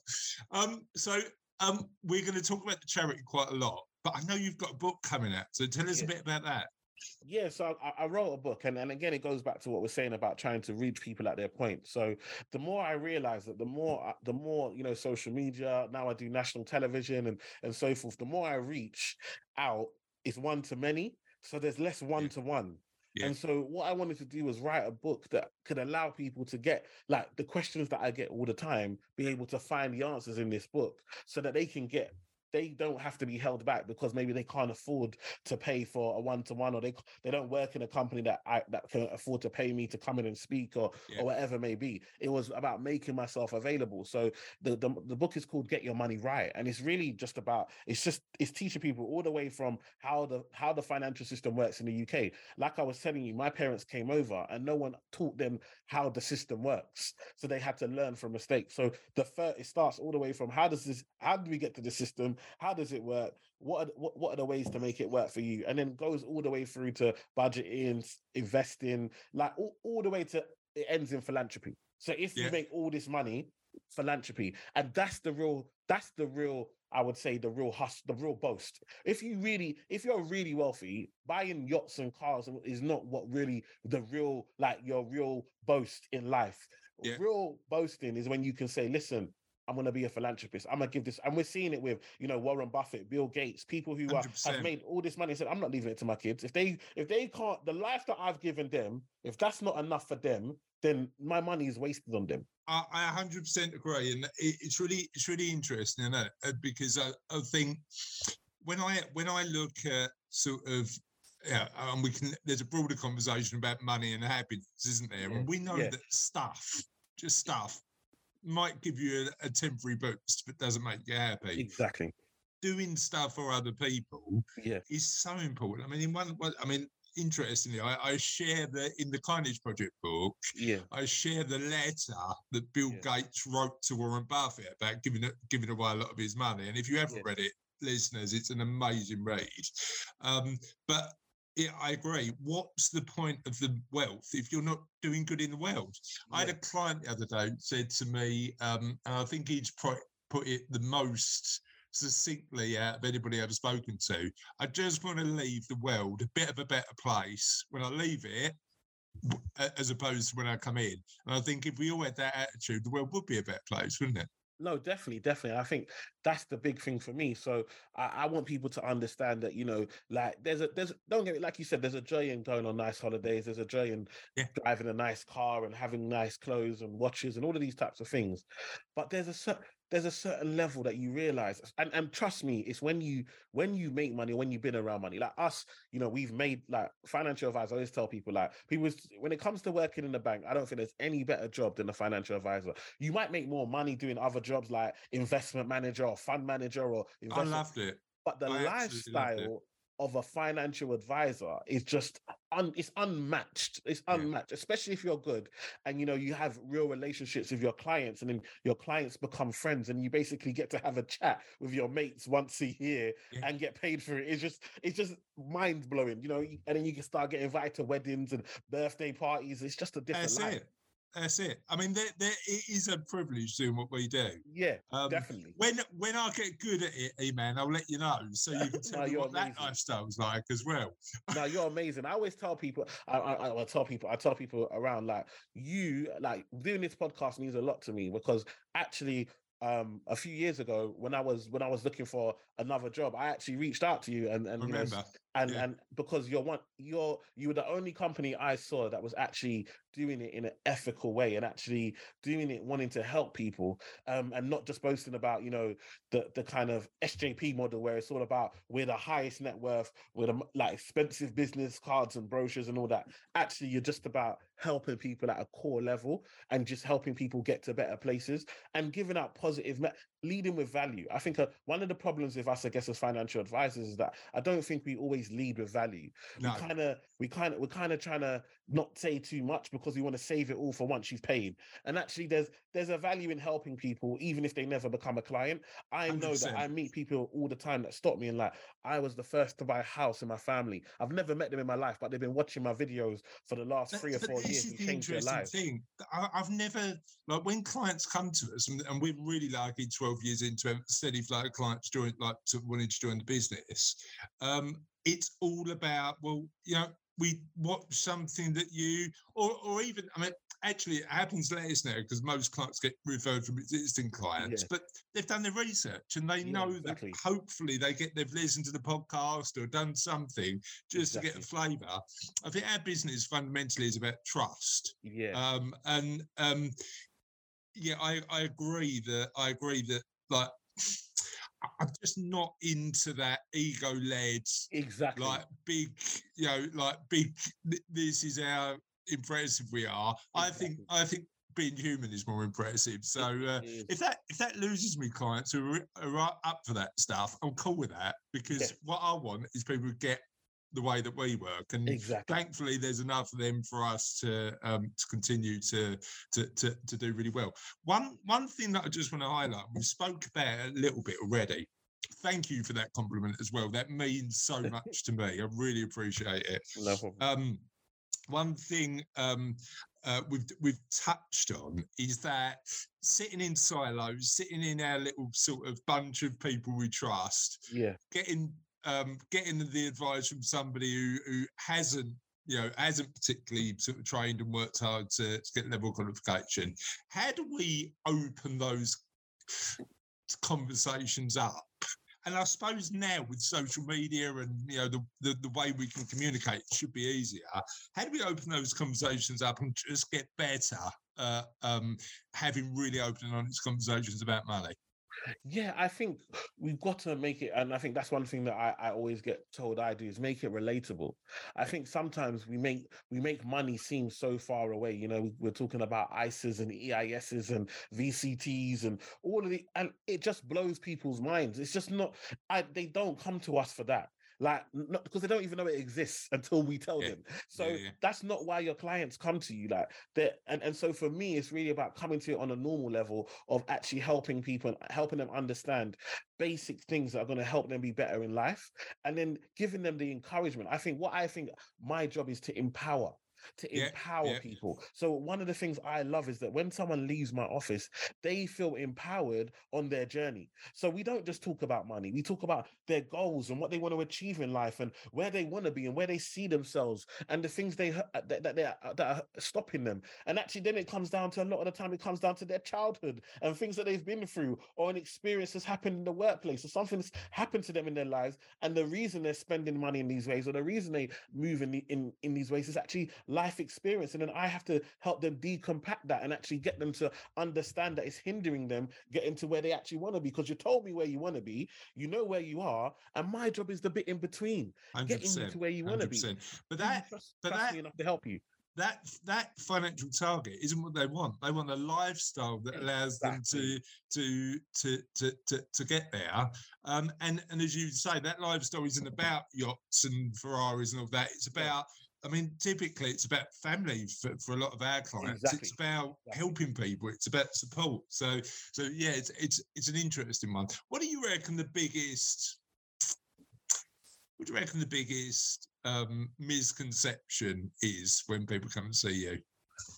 Um, so um, we're going to talk about the charity quite a lot, but I know you've got a book coming out. So tell us Yeah. a bit about that. Yeah, so I, I wrote a book, and, and again, it goes back to what we're saying about trying to reach people at their point. So the more I realize that, the more, uh, the more you know, social media. Now I do national television and and so forth. The more I reach out, it's one to many. So there's less one to one. Yeah. And so what I wanted to do was write a book that could allow people to get like the questions that I get all the time, be able to find the answers in this book, so that they can get they don't have to be held back because maybe they can't afford to pay for a one to one, or they they don't work in a company that I that can afford to pay me to come in and speak, or Yeah. or whatever it may be. It was about making myself available. So the, the the book is called Get Your Money Right, and it's really just about it's just it's teaching people all the way from how the how the financial system works in the UK. Like I was telling you, my parents came over and no one taught them how the system works, so they had to learn from mistakes. So the first it starts all the way from how does this how do we get to the system? How does it work? What are, what, what are the ways to make it work for you? And then goes all the way through to budgeting, investing, like all, all the way to it ends in philanthropy. So if Yeah. you make all this money, philanthropy, and that's the real, that's the real, I would say the real hus, the real boast. If you really, if you're really wealthy, buying yachts and cars is not what really the real, like your real boast in life. Yeah. Real boasting is when you can say, listen, I'm gonna be a philanthropist. I'm gonna give this, and we're seeing it with you know Warren Buffett, Bill Gates, people who are, have made all this money. and Said, I'm not leaving it to my kids. If they if they can't, the life that I've given them, if that's not enough for them, then my money is wasted on them. I, I 100% agree, and it, it's really it's really interesting, isn't it? Uh, Because I, I think when I when I look at sort of yeah, and we can. There's a broader conversation about money and happiness, isn't there? Yeah, And we know yeah. that stuff, just stuff, might give you a, a temporary boost, but doesn't make you happy. Exactly. Doing stuff for other people Yeah. is so important. I mean, in one, I mean, interestingly, I, I share the in the Kindness Project book. Yeah. I share the letter that Bill Yeah. Gates wrote to Warren Buffett about giving giving away a lot of his money. And if you haven't Yeah. read it, listeners, it's an amazing read. Um, but yeah, I agree. What's the point of the wealth if you're not doing good in the world? I had a client the other day said to me, um, and I think he's pro- put it the most succinctly out of anybody I've spoken to. I just want to leave the world a bit of a better place when I leave it, as opposed to when I come in. And I think if we all had that attitude, the world would be a better place, wouldn't it? No, definitely, definitely. I think that's the big thing for me. So I, I want people to understand that, you know, like there's a there's don't get me like you said, there's a joy in going on nice holidays, there's a joy in Yeah. driving a nice car and having nice clothes and watches and all of these types of things. But there's a certain there's a certain level that you realize and, and trust me it's when you when you make money when you've been around money like us you know we've made like financial advisor I always tell people like people when it comes to working in the bank i don't think there's any better job than a financial advisor you might make more money doing other jobs like investment manager or fund manager or I loved it. but the I absolutely loved it. lifestyle of a financial advisor is just un, it's unmatched it's Yeah. unmatched especially if you're good and you know you have real relationships with your clients and then your clients become friends and you basically get to have a chat with your mates once a year Yeah. and get paid for it it's just it's just mind blowing you know and then you can start getting invited to weddings and birthday parties it's just a different That's life it. That's it. I mean, there, there, it is a privilege doing what we do. yeah Um, definitely When when I get good at it, E-Man, I'll let you know so you can <laughs> tell No, me what that amazing. lifestyle's like as well. no, you're amazing. I always tell people, I, I, I tell people, I tell people around like you, like doing this podcast means a lot to me because actually, um, a few years ago when I was when I was looking for another job, I actually reached out to you and and you know, Remember? And Yeah. and because you're one you're you were the only company I saw that was actually doing it in an ethical way and actually doing it wanting to help people um and not just boasting about you know the the kind of SJP model where it's all about we're the highest net worth with a like expensive business cards and brochures and all that actually you're just about helping people at a core level and just helping people get to better places and giving out positive me- leading with value i think uh, one of the problems with us i guess as financial advisors is that i don't think we always lead with value No. we kind of we kind of we're kind of trying to not say too much because we want to save it all for once you've paid and actually there's there's a value in helping people even if they never become a client i know that i meet people all the time that stop me and like i was the first to buy a house in my family i've never met them in my life but they've been watching my videos for the last three or four this years is and the changed their interesting lives thing. I, I've never like when clients come to us, and, and we're really lucky. Twelve years into a steady flow of clients join, like to wanting to join the business. Um, it's all about well, you know, we watch something that you, or or even, I mean, actually, it happens less now because most clients get referred from existing clients, Yeah. but they've done their research and they Yeah, know exactly. that hopefully they get they've listened to the podcast or done something just to get a flavour. I think our business fundamentally is about trust. yeah Um, and um, yeah, I, I agree that I agree that like I'm just not into that ego led, Exactly. like big, you know, like big. This is how impressive we are. I think. I think being human is more impressive. So uh, if that if that loses me clients who are, are up- for that stuff, I'm cool with that because Yeah. what I want is people to get the way that we work, and Exactly. thankfully there's enough of them for us to um, to continue to, to to to do really well. One one thing that I just want to highlight, we spoke about a little bit already. Thank you for that compliment as well. That means so <laughs> much to me. I really appreciate it. No. Um, one thing um, uh, we've we've touched on is that sitting in silos, sitting in our little sort of bunch of people we trust, yeah. getting um, getting the advice from somebody who who hasn't you know hasn't particularly sort of trained and worked hard to, to get level qualification. How do we open those conversations up? And I suppose now with social media and you know the, the the way we can communicate should be easier. How do we open those conversations up and just get better uh, um, having really open and honest conversations about money? Yeah, I think we've got to make it, and I think that's one thing that I, I always get told I do is make it relatable. I think sometimes we make we make money seem so far away. You know, we're talking about ISAs and EISs and VCTs and all of the, and it just blows people's minds. It's just not. I they don't come to us for that. Like, not because they don't even know it exists until we tell Yeah, them. So yeah. that's not why your clients come to you. Like that, and and so for me, it's really about coming to it on a normal level of actually helping people, and helping them understand basic things that are going to help them be better in life, and then giving them the encouragement. I think what I think my job is to empower. To Yeah, empower yeah. people. So, one of the things I love is that when someone leaves my office, they feel empowered on their journey. So, we don't just talk about money, we talk about their goals and what they want to achieve in life and where they want to be and where they see themselves and the things they uh, that, that, they are, that are stopping them. And actually, then it comes down to a lot of the time, it comes down to their childhood and things that they've been through, or an experience that's happened in the workplace, or something that's happened to them in their lives. And the reason they're spending money in these ways, or the reason they move in the, in, in these ways, is actually life experience. And then I have to help them decompact that and actually get them to understand that it's hindering them getting to where they actually want to be. Because you told me where you want to be, you know where you are, and my job is the bit in between, getting you to where you want to be. But that trust, but trust that- me enough to help you. that that financial target isn't what they want. They want a lifestyle that allows them to to to to to, to get there. Um, and and as you say, that lifestyle isn't about yachts and Ferraris and all that. It's about I mean, typically it's about family for, for a lot of our clients. It's about Yeah. helping people. It's about support. So so yeah, it's it's it's an interesting one. What do you reckon the biggest what do you reckon the biggest um, misconception is when people come and see you?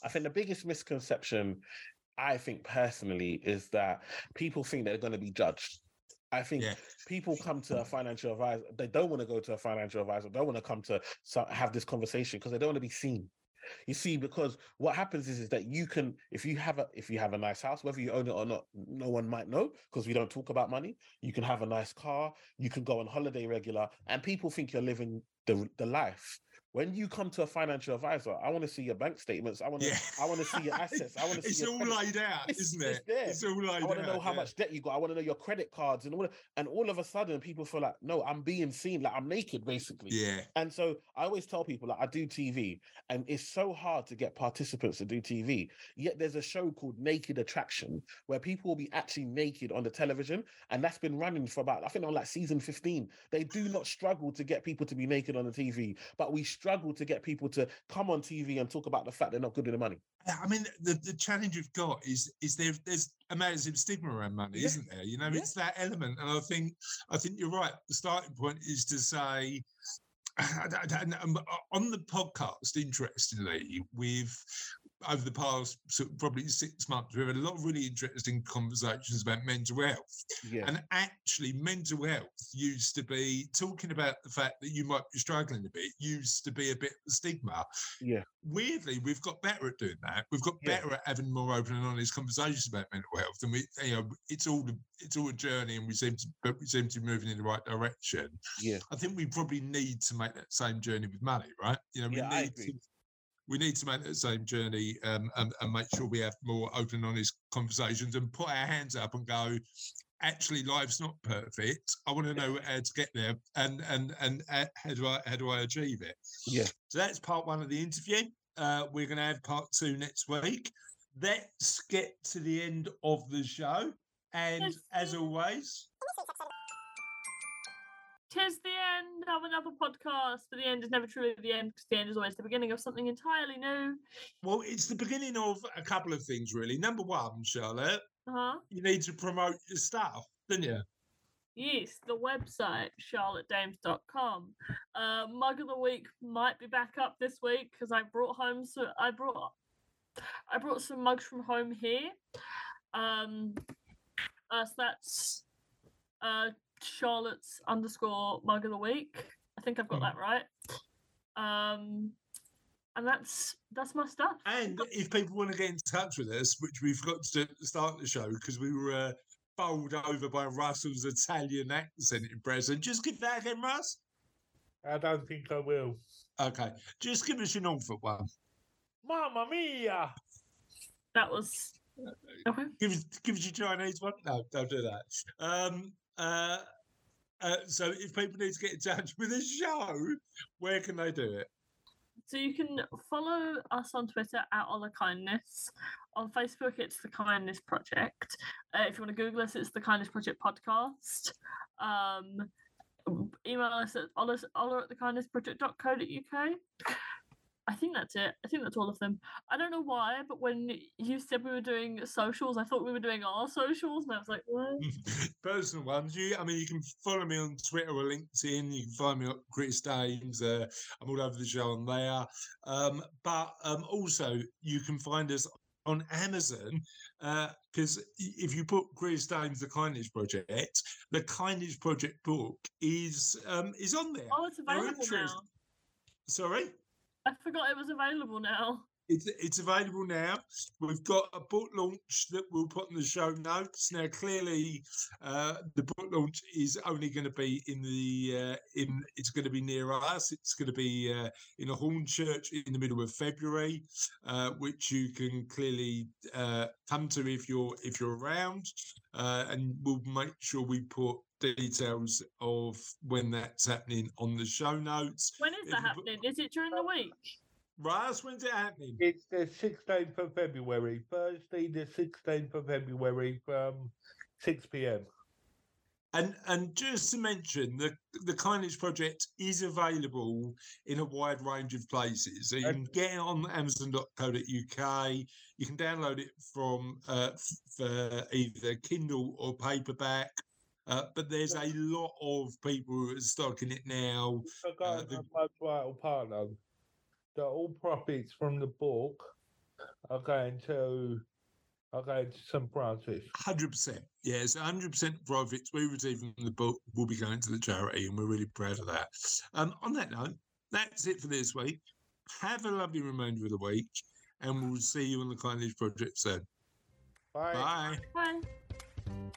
I think the biggest misconception, I think personally, is that people think they're going to be judged. I think Yeah. people come to a financial advisor, they don't want to go to a financial advisor, They don't want to come to have this conversation because they don't want to be seen. You see, because what happens is, is that you can, if you have a if you have a nice house, whether you own it or not, no one might know because we don't talk about money. You can have a nice car, you can go on holiday regular, and people think you're living the the life. When you come to a financial advisor, I want to see your bank statements. I want to Yeah. I want to see your assets. I want <laughs> to see It's all credit- laid out, <laughs> It's- isn't it's it? there. It's all laid out. I want to know how yeah. much debt you got. I want to know your credit cards and all. And all of a sudden, people feel like, no, I'm being seen. Like I'm naked, basically. Yeah, And so I always tell people like I do TV, and it's so hard to get participants to do TV. Yet there's a show called Naked Attraction where people will be actually naked on the television, and that's been running for about I think on like season 15. They do not struggle to get people to be naked on the TV, but we struggle to get people to come on TV and talk about the fact they're not good with the money. I mean, the, the challenge you've got is is there there's a massive stigma around money, Yeah. isn't there? You know, Yeah. it's that element, and I think I think you're right. The starting point is to say. <sighs> and, um, on the podcast, interestingly, we've over the past sort of probably six months, we've had a lot of really interesting conversations about mental health. Yeah. And actually, mental health used to be talking about the fact that you might be struggling a bit, used to be a bit of a stigma. Yeah. Weirdly, we've got better at doing that. We've got Yeah. better at having more open and honest conversations about mental health. And we, you know, it's all it's all a journey, and we seem to but we seem to be moving in the right direction. Yeah. I think we probably need to make that same journey with money, right? You know, we Yeah, need to we need to make that same journey um, and, and make sure we have more open and honest conversations and put our hands up and go, actually life's not perfect. I want to know how to get there and and and uh, how do I how do I achieve it? Yeah. So that's part one of the interview. Uh, we're going to have part two next week. Let's get to the end of the show, and as always, Tis the end of another podcast, but the end is never truly the end because the end is always the beginning of something entirely new. well, it's the beginning of a couple of things, really. Number one, Charlotte, Uh huh. you need to promote your stuff, don't you? Yes, the website, charlottedames.com. Uh, Mug of the week might be back up this week because I brought home so I brought I brought some mugs from home here. Um, uh, so that's uh, Charlotte's underscore mug of the week. I think I've got that right. Um, and that's that's my stuff. And if people want to get in touch with us, which we forgot to do at the start the show because we were uh, bowled over by Russell's Italian accent impression, just give that again, Russ. I don't think I will. Okay, just give us your Norfolk one. Mamma mia! That was okay. Give us, give us your Chinese one. No, don't do that. Um, uh, uh, so if people need to get in touch with the show, where can they do it? So you can follow us on Twitter at All the Kindness. On Facebook, it's the Kindness Project. Uh, if you want to Google us, it's the Kindness Project podcast. Um, email us at ola at the kindness project.co.uk. I think that's it. I think that's all of them. I don't know why, but when you said we were doing socials, I thought we were doing our socials, and I was like, what? <laughs> Personal ones. You, I mean, you can follow me on Twitter or LinkedIn. You can find me at Chris Dames. Uh, I'm all over the show on there. Um, but um, also, you can find us on Amazon because if you put Chris Dames, the Kindness Project, the Kindness Project book is um, is on there. Oh, it's available now. Sorry. I forgot it was available now. It's it's available now. We've got a book launch that we'll put in the show notes. Now, clearly, uh, the book launch is only going to be in the uh, in. It's going to be near us. It's going to be uh, in a Hornchurch in the middle of February, uh, which you can clearly uh, come to if you're if you're around, uh, and we'll make sure we put details of when that's happening on the show notes. When is If that you put- happening? Is it during the week? Russ, when's it happening? It's the 16th of February, Thursday, the 16th of February from 6 pm. And and just to mention, the the Kindness Project is available in a wide range of places. So you can get it on Amazon.co.uk. You can download it from uh, f- for either Kindle or paperback. Uh, but there's a lot of people who are stocking it now. Forgotten the- the most vital part though. That all profits from the book are going to are going to St. Francis. Hundred percent, yes, hundred percent profits we receive from the book will be going to the charity, and we're really proud of that. Um, on that note, that's it for this week. Have a lovely remainder of the week, and we'll see you on the Kindness Project soon. Bye. Bye. Bye.